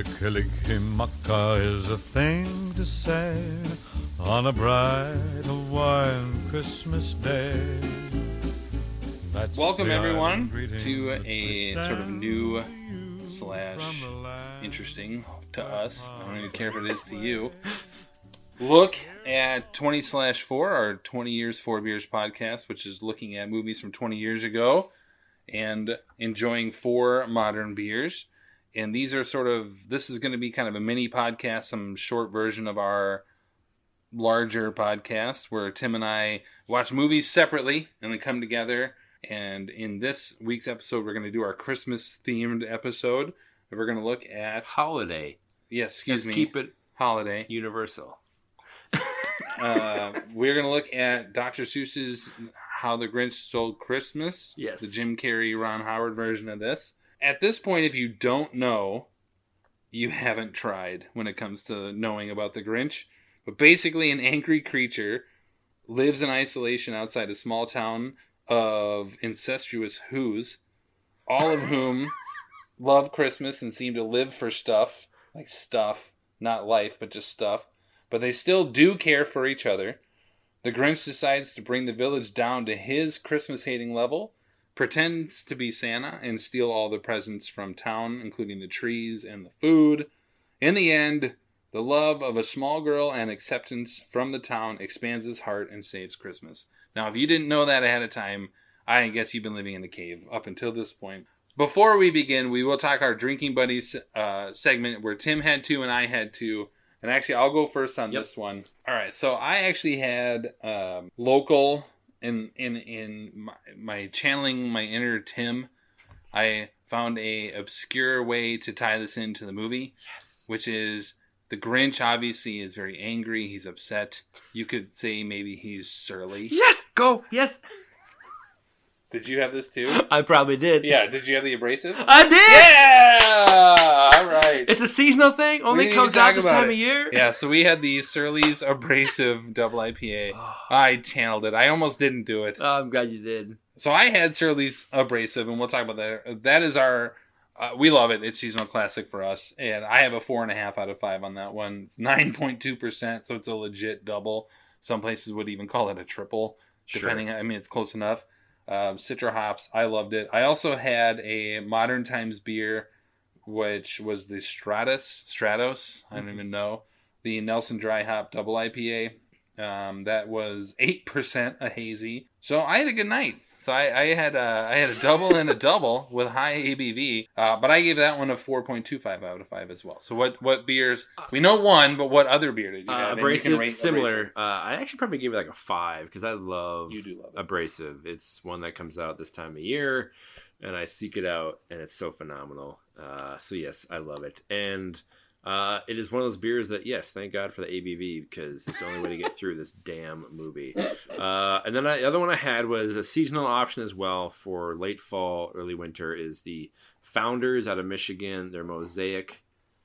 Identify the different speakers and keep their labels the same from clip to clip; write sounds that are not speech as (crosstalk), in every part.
Speaker 1: Kalikimaka is a thing to say on a bright Hawaiian Christmas day. That's
Speaker 2: Welcome everyone to a sort of new slash
Speaker 1: from the land
Speaker 2: interesting to us. I don't even care if it is to you. Look at 20 slash 4, our 20 years, 4 beers podcast, which is looking at movies from 20 years ago and enjoying four modern beers. And these are sort of, this is going to be kind of a mini podcast, some short version of our larger podcast where Tim and I watch movies separately and then come together. And in this week's episode, we're going to do our Christmas themed episode. We're going to look at,
Speaker 3: holiday.
Speaker 2: yes, excuse
Speaker 3: Let's
Speaker 2: me,
Speaker 3: keep it
Speaker 2: holiday.
Speaker 3: universal. (laughs)
Speaker 2: uh, we're going to look at Dr. Seuss's How the Grinch Stole Christmas.
Speaker 3: Yes.
Speaker 2: The Jim Carrey, Ron Howard version of this. At this point, if you don't know, you haven't tried when it comes to knowing about the Grinch. But basically, an angry creature lives in isolation outside a small town of incestuous Who's, all of whom (laughs) love Christmas and seem to live for stuff, like stuff, not life, but just stuff. But they still do care for each other. The Grinch decides to bring the village down to his Christmas hating level, pretends to be Santa, and steal all the presents from town, including the trees and the food. In the end, the love of a small girl and acceptance from the town expands his heart and saves Christmas. Now, if you didn't know that ahead of time, I guess you've been living in a cave up until this point. Before we begin, we will talk our drinking buddies uh, segment where Tim had two and I had two. And actually, I'll go first on
Speaker 3: Yep.
Speaker 2: this one. All right, so I actually had um, local in in in my, my channeling my inner Tim. I found a obscure way to tie this into the movie,
Speaker 3: Yes.
Speaker 2: which is the Grinch. Obviously, is very angry. He's upset. You could say maybe he's surly.
Speaker 3: Yes. Go. Yes.
Speaker 2: Did you have this too? (laughs)
Speaker 3: I probably did.
Speaker 2: Yeah. Did you have the abrasive?
Speaker 3: I did.
Speaker 2: Yeah. All right.
Speaker 3: It's a seasonal thing. Only comes out this time
Speaker 2: it.
Speaker 3: of year.
Speaker 2: Yeah, so we had the Surly's Abrasive (laughs) Double IPA. (sighs) I channeled it. I almost didn't do it.
Speaker 3: Oh, I'm glad you did.
Speaker 2: So I had Surly's Abrasive, and we'll talk about that. That is our. Uh, we love it. It's seasonal classic for us, and I have a four and a half out of five on that one. It's nine point two percent, so it's a legit double. Some places would even call it a triple, depending. I mean, it's close enough. Um, Citra hops, I loved it. I also had a Modern Times beer, which was the Stratus Stratos. I don't even know the Nelson Dry Hop Double IPA. Um, that was eight percent a hazy. So I had a good night. So I, I had a, I had a double and a double with high ABV, uh, but I gave that one a four point two five out of five as well. So what what beers? We know one, but what other beer did you?
Speaker 3: Uh,
Speaker 2: you can
Speaker 3: abrasive,
Speaker 2: rate
Speaker 3: similar. Uh, I actually probably gave it like a five because I love
Speaker 2: You do love it.
Speaker 3: abrasive. It's one that comes out this time of year, and I seek it out, and it's so phenomenal. Uh, so yes, I love it, and uh, it is one of those beers that yes, thank God for the ABV because it's the only way to get through this damn movie. Uh, and then I, the other one I had was a seasonal option as well for late fall, early winter. Is the Founders out of Michigan? Their Mosaic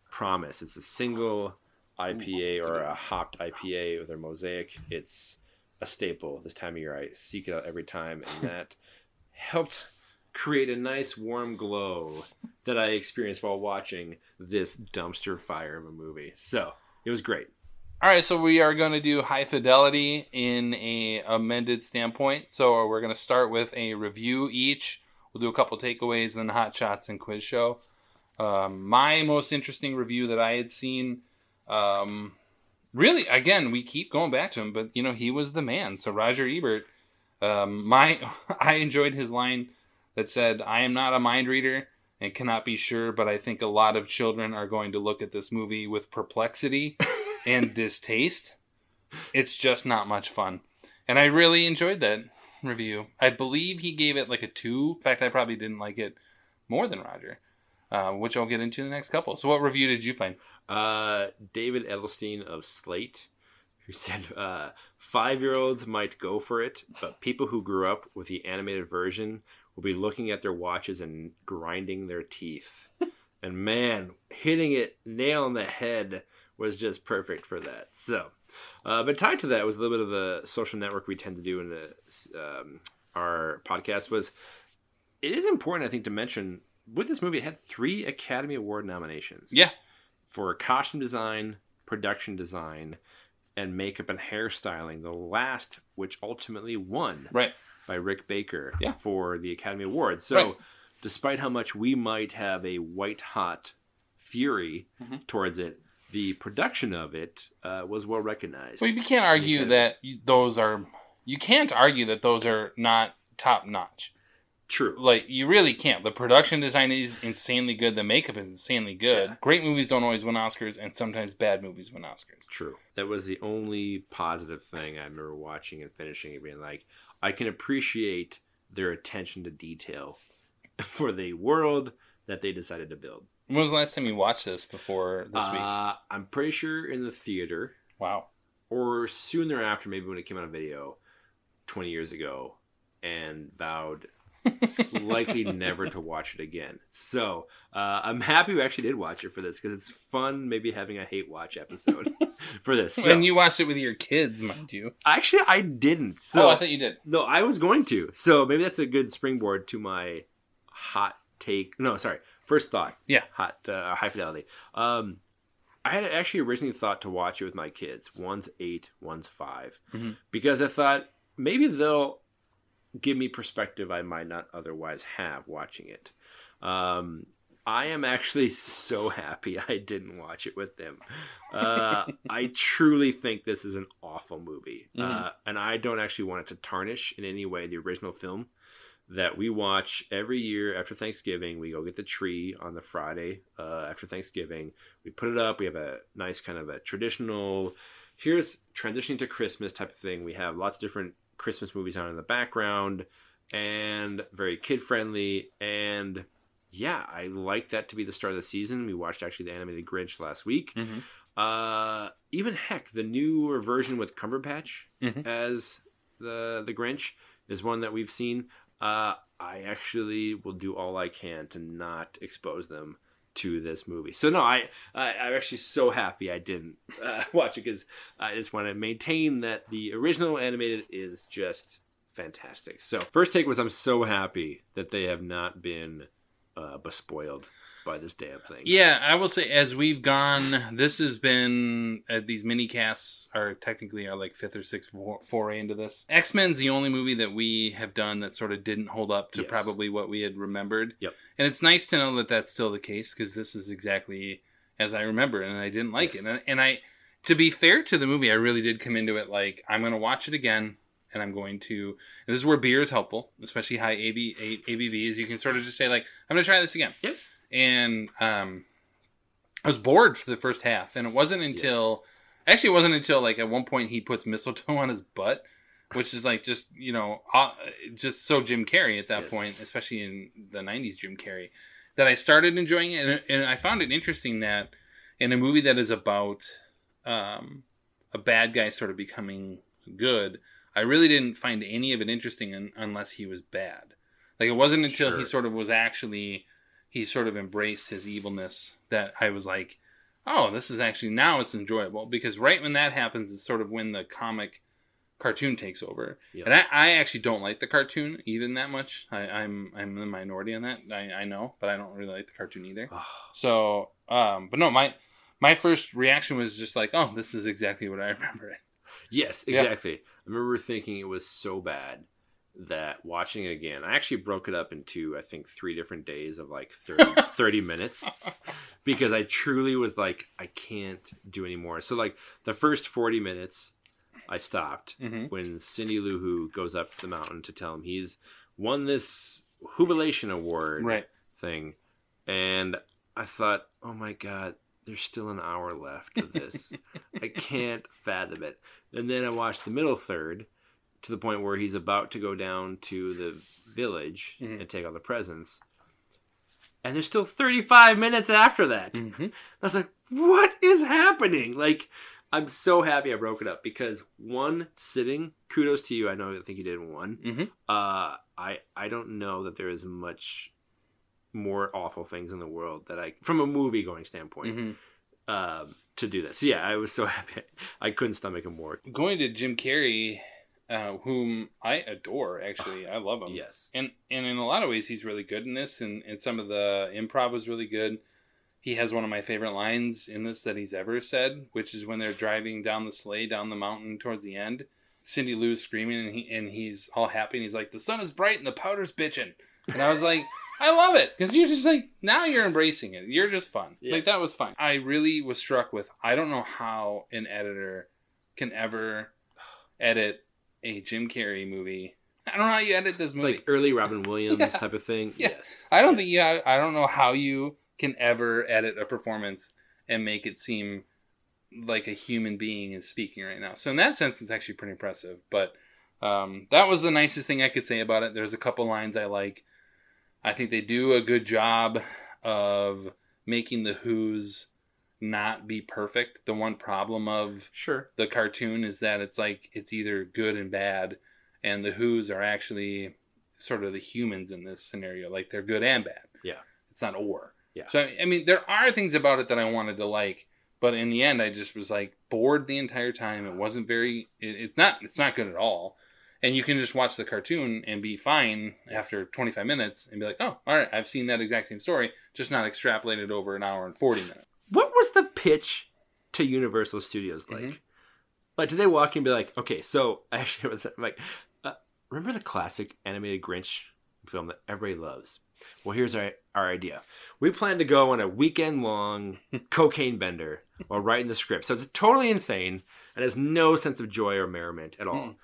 Speaker 3: Promise. It's a single IPA or a hopped IPA with their Mosaic. It's a staple this time of year. I seek it out every time, and (laughs) that helped create a nice warm glow that I experienced while watching this dumpster fire of a movie. So it was great.
Speaker 2: All right, so we are going to do high fidelity in a amended standpoint. So we're going to start with a review each. We'll do a couple takeaways, then hot shots and quiz show. Um, my most interesting review that I had seen, um, really, again, we keep going back to him, but you know he was the man. So Roger Ebert, um, my (laughs) I enjoyed his line that said, "I am not a mind reader." And cannot be sure, but I think a lot of children are going to look at this movie with perplexity (laughs) and distaste. It's just not much fun. And I really enjoyed that review. I believe he gave it like a two. In fact, I probably didn't like it more than Roger, uh, which I'll get into in the next couple. So, what review did you find?
Speaker 3: Uh, David Edelstein of Slate, who said uh, five year olds might go for it, but people who grew up with the animated version will be looking at their watches and grinding their teeth. (laughs) and man, hitting it nail on the head was just perfect for that. So, uh, but tied to that was a little bit of the social network we tend to do in the um, our podcast was it is important I think to mention with this movie it had three Academy Award nominations.
Speaker 2: Yeah.
Speaker 3: for costume design, production design, and makeup and hairstyling. The last, which ultimately won
Speaker 2: Right.
Speaker 3: By Rick Baker
Speaker 2: Yeah.
Speaker 3: for the Academy Awards. So,
Speaker 2: Right.
Speaker 3: despite how much we might have a white hot fury
Speaker 2: Mhm.
Speaker 3: towards it, the production of it uh, was well recognized.
Speaker 2: Well, you can't argue that those are. You can't argue that those are not top notch.
Speaker 3: True.
Speaker 2: Like you really can't. The production design is insanely good. The makeup is insanely good.
Speaker 3: Yeah.
Speaker 2: Great movies don't always win Oscars, and sometimes bad movies win Oscars.
Speaker 3: True. That was the only positive thing I remember watching and finishing it being like, I can appreciate their attention to detail (laughs) for the world that they decided to build.
Speaker 2: When was the last time you watched this before this week?
Speaker 3: Uh, I'm pretty sure in the theater
Speaker 2: Wow.
Speaker 3: or soon thereafter, maybe when it came out on video 20 years ago, and vowed likely never to watch it again. So uh, I'm happy we actually did watch it for this because it's fun maybe having a hate watch episode (laughs) for this. So,
Speaker 2: and you watched it with your kids, mind you.
Speaker 3: actually, I didn't. So
Speaker 2: oh, I thought you did.
Speaker 3: no, I was going to. So maybe that's a good springboard to my hot take. No, sorry. First thought.
Speaker 2: Yeah.
Speaker 3: Hot, uh, high fidelity. Um, I had actually originally thought to watch it with my kids. One's eight, one's 5
Speaker 2: Mhm.
Speaker 3: Because I thought maybe they'll give me perspective I might not otherwise have watching it. Um, I am actually so (laughs) happy I didn't watch it with them. Uh, (laughs) I truly think this is an awful movie.
Speaker 2: Mhm.
Speaker 3: Uh, and I don't actually want it to tarnish in any way the original film that we watch every year after Thanksgiving. We go get the tree on the Friday uh, after Thanksgiving. We put it up. We have a nice kind of a traditional, here's transitioning to Christmas type of thing. We have lots of different Christmas movies on in the background and very kid friendly. And yeah, I like that to be the start of the season. We watched actually the animated Grinch last week.
Speaker 2: Mhm.
Speaker 3: Uh, even heck, the newer version with Cumberbatch
Speaker 2: Mhm.
Speaker 3: as the the Grinch is one that we've seen. Uh, I actually will do all I can to not expose them to this movie. So no, I, I I'm actually so happy I didn't uh, (laughs) watch it because I just want to maintain that the original animated is just fantastic. So first take was I'm so happy that they have not been uh, bespoiled by this damn thing.
Speaker 2: Yeah, I will say as we've gone, this has been uh, these mini casts are technically our like fifth or sixth for- foray into this. X Men's the only movie that we have done that sort of didn't hold up to
Speaker 3: Yes.
Speaker 2: probably what we had remembered.
Speaker 3: Yep.
Speaker 2: And it's nice to know that that's still the case because this is exactly as I remember, and I didn't like
Speaker 3: Yes.
Speaker 2: it. And, and I, to be fair to the movie, I really did come into it like I'm going to watch it again. And I'm going to. And this is where beer is helpful, especially high AB, A- ABVs. You can sort of just say like, "I'm going to try this again."
Speaker 3: Yep.
Speaker 2: and um, I was bored for the first half, and it wasn't until actually it wasn't until like at one point he puts mistletoe on his butt, which is like just you know uh, just so Jim Carrey at that
Speaker 3: Yes.
Speaker 2: point, especially in the '90s Jim Carrey, that I started enjoying it, and, and I found it interesting that in a movie that is about um, a bad guy sort of becoming good, I really didn't find any of it interesting un- unless he was bad. Like it wasn't until he sort of was actually he sort of embraced his evilness that I was like, oh, this is actually now it's enjoyable because right when that happens is sort of when the comic cartoon takes over.
Speaker 3: Yep.
Speaker 2: And I, I actually don't like the cartoon even that much. I, I'm I'm in the minority on that. I, I know, but I don't really like the cartoon either. So, um, but no, my my first reaction was just like, oh, this is exactly what I (laughs) remember.
Speaker 3: Yes,
Speaker 2: Yeah.
Speaker 3: exactly. I remember thinking it was so bad that watching it again, I actually broke it up into, I think, three different days of like 30, (laughs) 30 minutes because I truly was like, I can't do anymore. So, like, the first 40 minutes, I stopped
Speaker 2: hmm
Speaker 3: when Cindy Lou Who goes up the mountain to tell him he's won this Jubilation Award
Speaker 2: Right.
Speaker 3: thing. And I thought, oh my God, there's still an hour left of this. (laughs) I can't fathom it. And then I watched the middle third to the point where he's about to go down to the village
Speaker 2: Mhm.
Speaker 3: and take all the presents. And there's still 35 minutes after that.
Speaker 2: hmm
Speaker 3: I was like, what is happening? Like, I'm so happy I broke it up because one sitting, kudos to you. I know I think you did one.
Speaker 2: hmm
Speaker 3: Uh, I I don't know that there is much more awful things in the world that I, from a movie going standpoint,
Speaker 2: hmm
Speaker 3: um, to do this. Yeah, I was so (laughs) happy. I couldn't stomach him more.
Speaker 2: Going to Jim Carrey, uh, whom I adore. Actually, (sighs) I love him.
Speaker 3: Yes.
Speaker 2: and and in a lot of ways he's really good in this and, and some of the improv was really good he has one of my favorite lines in this that he's ever said, which is when they're driving down the sleigh down the mountain towards the end. Cindy Lou's screaming and he and he's all happy and he's like, "The sun is bright and the powder's bitching," and I was like. (laughs) I love it because you're just like now you're embracing it. You're just fun.
Speaker 3: Yes.
Speaker 2: Like that was fun. I really was struck with. I don't know how an editor can ever edit a Jim Carrey movie. I don't know how you edit this movie.
Speaker 3: Like early Robin (laughs) Williams
Speaker 2: Yeah.
Speaker 3: type of thing.
Speaker 2: Yeah.
Speaker 3: Yes.
Speaker 2: I don't
Speaker 3: Yes.
Speaker 2: think yeah. I don't know how you can ever edit a performance and make it seem like a human being is speaking right now. So in that sense, it's actually pretty impressive. But um, that was the nicest thing I could say about it. There's a couple lines I like. I think they do a good job of making the Who's not be perfect. The one problem of
Speaker 3: Sure.
Speaker 2: the cartoon is that it's like it's either good and bad, and the Who's are actually sort of the humans in this scenario. Like they're good and bad.
Speaker 3: Yeah.
Speaker 2: It's not or.
Speaker 3: Yeah.
Speaker 2: So I mean, there are things about it that I wanted to like, but in the end, I just was like bored the entire time. It wasn't very. It, it's not. It's not good at all. And you can just watch the cartoon and be fine after 25 minutes and be like, oh, all right, I've seen that exact same story, just not extrapolated over an hour and 40 minutes.
Speaker 3: What was the pitch to Universal Studios like?
Speaker 2: Mhm.
Speaker 3: Like, did they walk in and be like, okay, so I (laughs) actually, was like, uh, remember the classic animated Grinch film that everybody loves? Well, here's our, our idea. We plan to go on a weekend long (laughs) cocaine bender while writing the script. So it's totally insane and has no sense of joy or merriment at all.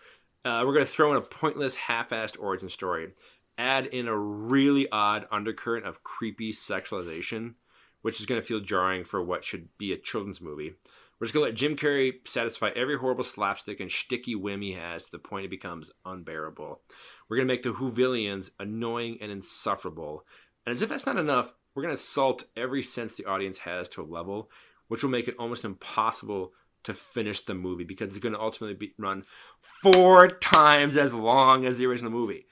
Speaker 3: Uh, we're going to throw in a pointless, half assed origin story, add in a really odd undercurrent of creepy sexualization, which is going to feel jarring for what should be a children's movie. We're just going to let Jim Carrey satisfy every horrible slapstick and shticky whim he has to the point it becomes unbearable. We're going to make the Whovillians annoying and insufferable. And as if that's not enough, we're going to salt every sense the audience has to a level which will make it almost impossible to finish the movie because it's going to ultimately be run four times as long as the original movie.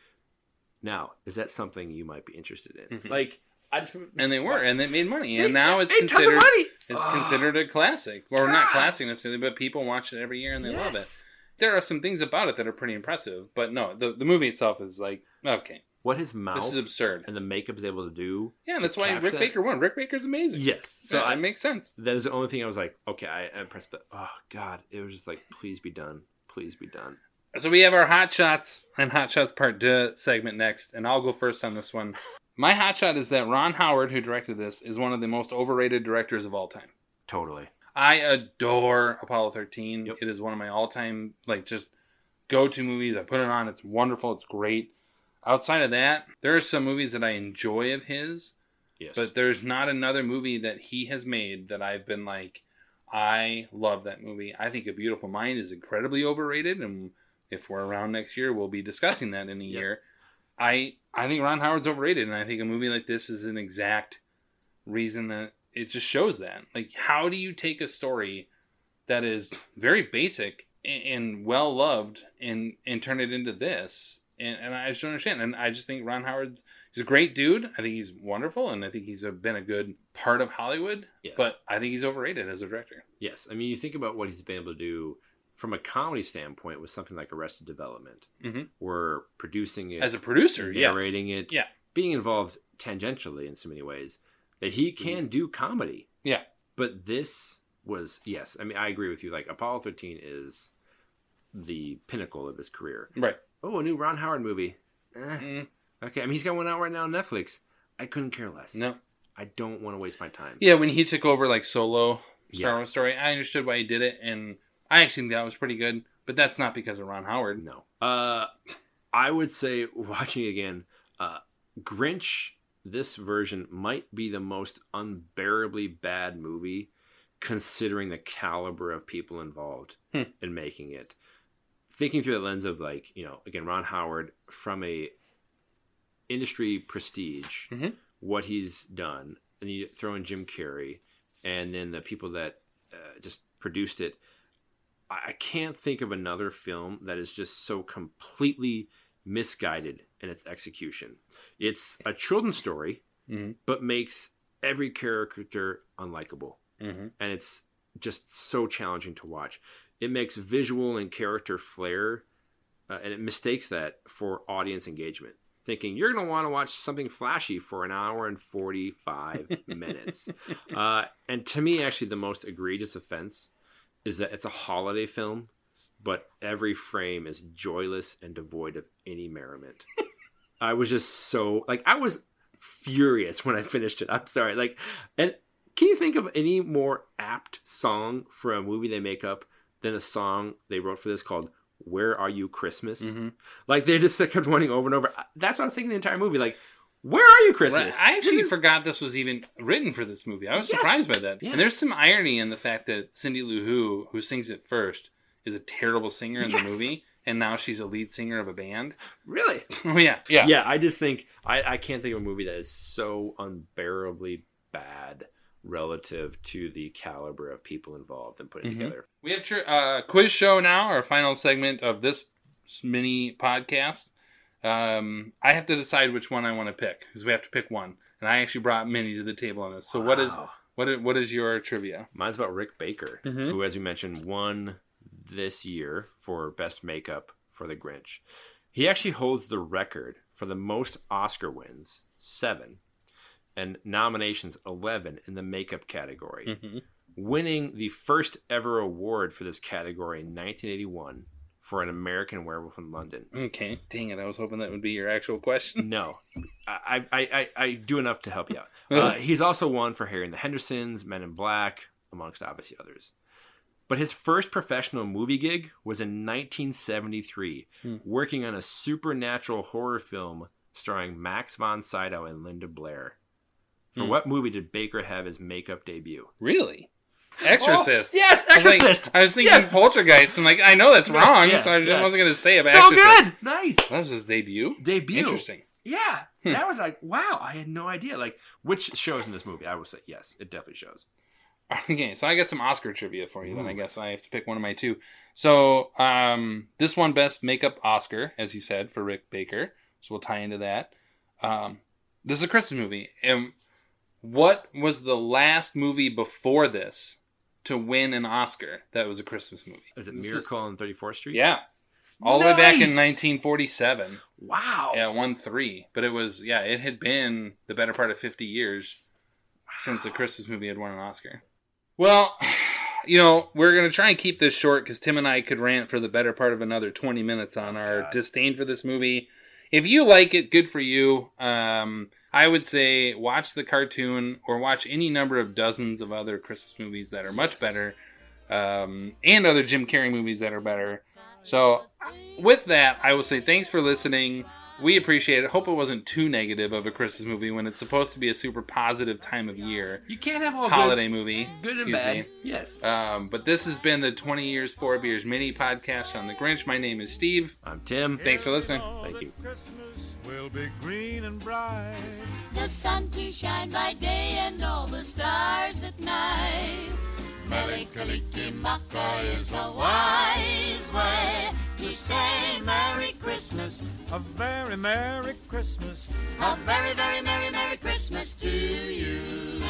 Speaker 3: Now, is that something you might be interested in?
Speaker 2: Mhm.
Speaker 3: Like, I just
Speaker 2: And they were, and they made money,
Speaker 3: They-
Speaker 2: and now it's
Speaker 3: they tons of
Speaker 2: considered
Speaker 3: money!
Speaker 2: it's
Speaker 3: Ah,
Speaker 2: considered a classic, or not classic necessarily, but people watch it every year and they love it. There are some things about it that are pretty impressive, but no, the the movie itself is like okay,
Speaker 3: What his mouth
Speaker 2: this is absurd.
Speaker 3: and the makeup is able to do.
Speaker 2: Yeah,
Speaker 3: to
Speaker 2: that's why Rick
Speaker 3: that-
Speaker 2: Baker won. Rick Baker's amazing.
Speaker 3: Yes. So
Speaker 2: So
Speaker 3: I
Speaker 2: it makes sense.
Speaker 3: that is the only thing I was like, okay, I, I impressed, but oh god, it was just like, please be done, please be done.
Speaker 2: So we have our hot shots and hot shots part two segment next, and I'll go first on this one. (laughs) My hot shot is that Ron Howard, who directed this, is one of the most overrated directors of all time.
Speaker 3: Totally.
Speaker 2: I adore Apollo 13.
Speaker 3: Yep.
Speaker 2: It is one of my all-time like just go-to movies. I put it on. It's wonderful. It's great. Outside of that, there are some movies that I enjoy of his,
Speaker 3: Yes.
Speaker 2: but there's not another movie that he has made that I've been like, I love that movie. I think A Beautiful Mind is incredibly overrated, and if we're around next year, we'll be discussing that in a
Speaker 3: Yep.
Speaker 2: year. I I think Ron Howard's overrated, and I think a movie like this is an exact reason that it just shows that. Like, how do you take a story that is very basic and, and well loved and and turn it into this? And, and I just don't understand. And I just think Ron Howard's he's a great dude. I think he's wonderful, and I think he's a, been a good part of Hollywood.
Speaker 3: Yes.
Speaker 2: But I think he's overrated as a director.
Speaker 3: Yes, I mean you think about what he's been able to do from a comedy standpoint with something like Arrested Development,
Speaker 2: Mhm.
Speaker 3: where producing it,
Speaker 2: As a producer, yes.
Speaker 3: narrating it,
Speaker 2: Yeah.
Speaker 3: being involved tangentially in so many ways that he can do comedy.
Speaker 2: Mm-hmm. Yeah.
Speaker 3: But this was yes, I mean I agree with you. Like Apollo thirteen is the pinnacle of his career.
Speaker 2: Right.
Speaker 3: Oh, a new Ron Howard movie. Eh,
Speaker 2: Mm,
Speaker 3: okay, I mean he's got one out right now on Netflix. I couldn't care less.
Speaker 2: no.
Speaker 3: I don't want to waste my time.
Speaker 2: Yeah, when he took over like solo Star
Speaker 3: Yeah.
Speaker 2: Wars story, I understood why he did it, and I actually think that was pretty good. But that's not because of Ron Howard.
Speaker 3: No. Uh, I would say (laughs) watching again, uh, Grinch. This version might be the most unbearably bad movie, considering the caliber of people involved
Speaker 2: Hmm.
Speaker 3: in making it. Thinking through the lens of like you know again Ron Howard from a industry prestige,
Speaker 2: Mhm.
Speaker 3: what he's done, and you throw in Jim Carrey, and then the people that uh, just produced it. I can't think of another film that is just so completely misguided in its execution. It's a children's story,
Speaker 2: Mhm.
Speaker 3: but makes every character unlikable.
Speaker 2: Mm-hmm.
Speaker 3: And it's just so challenging to watch. It makes visual and character flair, uh, and it mistakes that for audience engagement. thinking you're going to want to watch something flashy for an hour and 45 (laughs) minutes. Uh, and to me, actually, the most egregious offense is that it's a holiday film, but every frame is joyless and devoid of any merriment. (laughs) I was just so, like, I was furious when I finished it. I'm sorry. Like, and can you think of any more apt song for a movie they make up than a song they wrote for this called "Where Are You Christmas"?
Speaker 2: Mm-hmm.
Speaker 3: Like they just (laughs) kept running over and over. That's what I was thinking the entire movie. Like, where are you Christmas?
Speaker 2: Right. I actually
Speaker 3: is-
Speaker 2: forgot this was even written for this movie. I was
Speaker 3: Yes.
Speaker 2: surprised by that.
Speaker 3: Yeah.
Speaker 2: And there's some irony in the fact that Cindy Lou Who, who sings it first, is a terrible singer in
Speaker 3: Yes.
Speaker 2: the movie, and now she's a lead singer of a band.
Speaker 3: really. (laughs)
Speaker 2: Oh yeah, yeah,
Speaker 3: Yeah, I just think I, I can't think of a movie that is so unbearably bad relative to the caliber of people involved and putting it
Speaker 2: Mhm.
Speaker 3: together.
Speaker 2: We have a uh, quiz show now, our final segment of this mini podcast. Um, I have to decide which one I want to pick because we have to pick one, and I actually brought many to the table on this. So what is
Speaker 3: Wow.
Speaker 2: what is, what is your trivia?
Speaker 3: Mine's about Rick Baker,
Speaker 2: Mhm.
Speaker 3: who, as we mentioned, won this year for Best Makeup for The Grinch. He actually holds the record for the most Oscar wins, seven, and nominations, 11 in the makeup category,
Speaker 2: Mm-hmm.
Speaker 3: winning the first ever award for this category in 1981 for An American Werewolf in London.
Speaker 2: Okay, dang it! I was hoping that would be your actual question.
Speaker 3: No, I, I, I, I do enough to help you out. (laughs) Uh, he's also won for Harry and the Hendersons, Men in Black, amongst obviously others. But his first professional movie gig was in 1973,
Speaker 2: Hmm.
Speaker 3: working on a supernatural horror film starring Max von Sydow and Linda Blair. For
Speaker 2: Hmm.
Speaker 3: what movie did Baker have his makeup debut?
Speaker 2: Really? Exorcist.
Speaker 3: Oh, yes,
Speaker 2: I was like-
Speaker 3: Exorcist.
Speaker 2: I was thinking
Speaker 3: Yes.
Speaker 2: Poltergeist. I'm like, I know that's wrong,
Speaker 3: yeah,
Speaker 2: so I
Speaker 3: yes.
Speaker 2: wasn't going to say it. but
Speaker 3: so
Speaker 2: Exorcist.
Speaker 3: good, nice
Speaker 2: That was his debut.
Speaker 3: debut.
Speaker 2: Interesting.
Speaker 3: Yeah,
Speaker 2: Hmm.
Speaker 3: that was like wow. I had no idea. Like which shows in this movie? I will say yes, it definitely shows. (laughs)
Speaker 2: Okay, so I got some Oscar trivia for you. Then I guess I have to pick one of my two. So um, this one best makeup Oscar, as you said, for Rick Baker. So we'll tie into that. Um, this is a Christmas movie. And what was the last movie before this to win an Oscar that was a Christmas movie?
Speaker 3: Is it
Speaker 2: This
Speaker 3: Miracle on 34th Street?
Speaker 2: yeah, all the way back in 1947.
Speaker 3: Wow.
Speaker 2: Yeah, one three. But it was yeah, it had been the better part of fifty years since a Christmas movie had won an Oscar. Well, you know, we're gonna try and keep this short because Tim and I could rant for the better part of another twenty minutes on our
Speaker 3: God.
Speaker 2: disdain for this movie. If you like it, good for you. Um, I would say watch the cartoon or watch any number of dozens of other Christmas movies that are much better, um, and other Jim Carrey movies that are better. So, with that, I will say thanks for listening. We appreciate it. Hope it wasn't too negative of a Christmas movie when it's supposed to be a super positive time of year
Speaker 3: You can't have all
Speaker 2: holiday
Speaker 3: good,
Speaker 2: movie.
Speaker 3: good and
Speaker 2: excuse
Speaker 3: bad.
Speaker 2: me.
Speaker 3: Yes.
Speaker 2: Um, but this has been the 20 Years, 4 Beers mini podcast on The Grinch. My name is Steve.
Speaker 3: I'm Tim.
Speaker 2: Thanks for listening.
Speaker 3: Thank you.
Speaker 1: Will be green and bright.
Speaker 4: The sun to shine by day and all the stars at night. Mele Kalikimaka is a wise way to say Merry Christmas.
Speaker 1: A very Merry Christmas.
Speaker 4: A very, very Merry, Merry Christmas to you.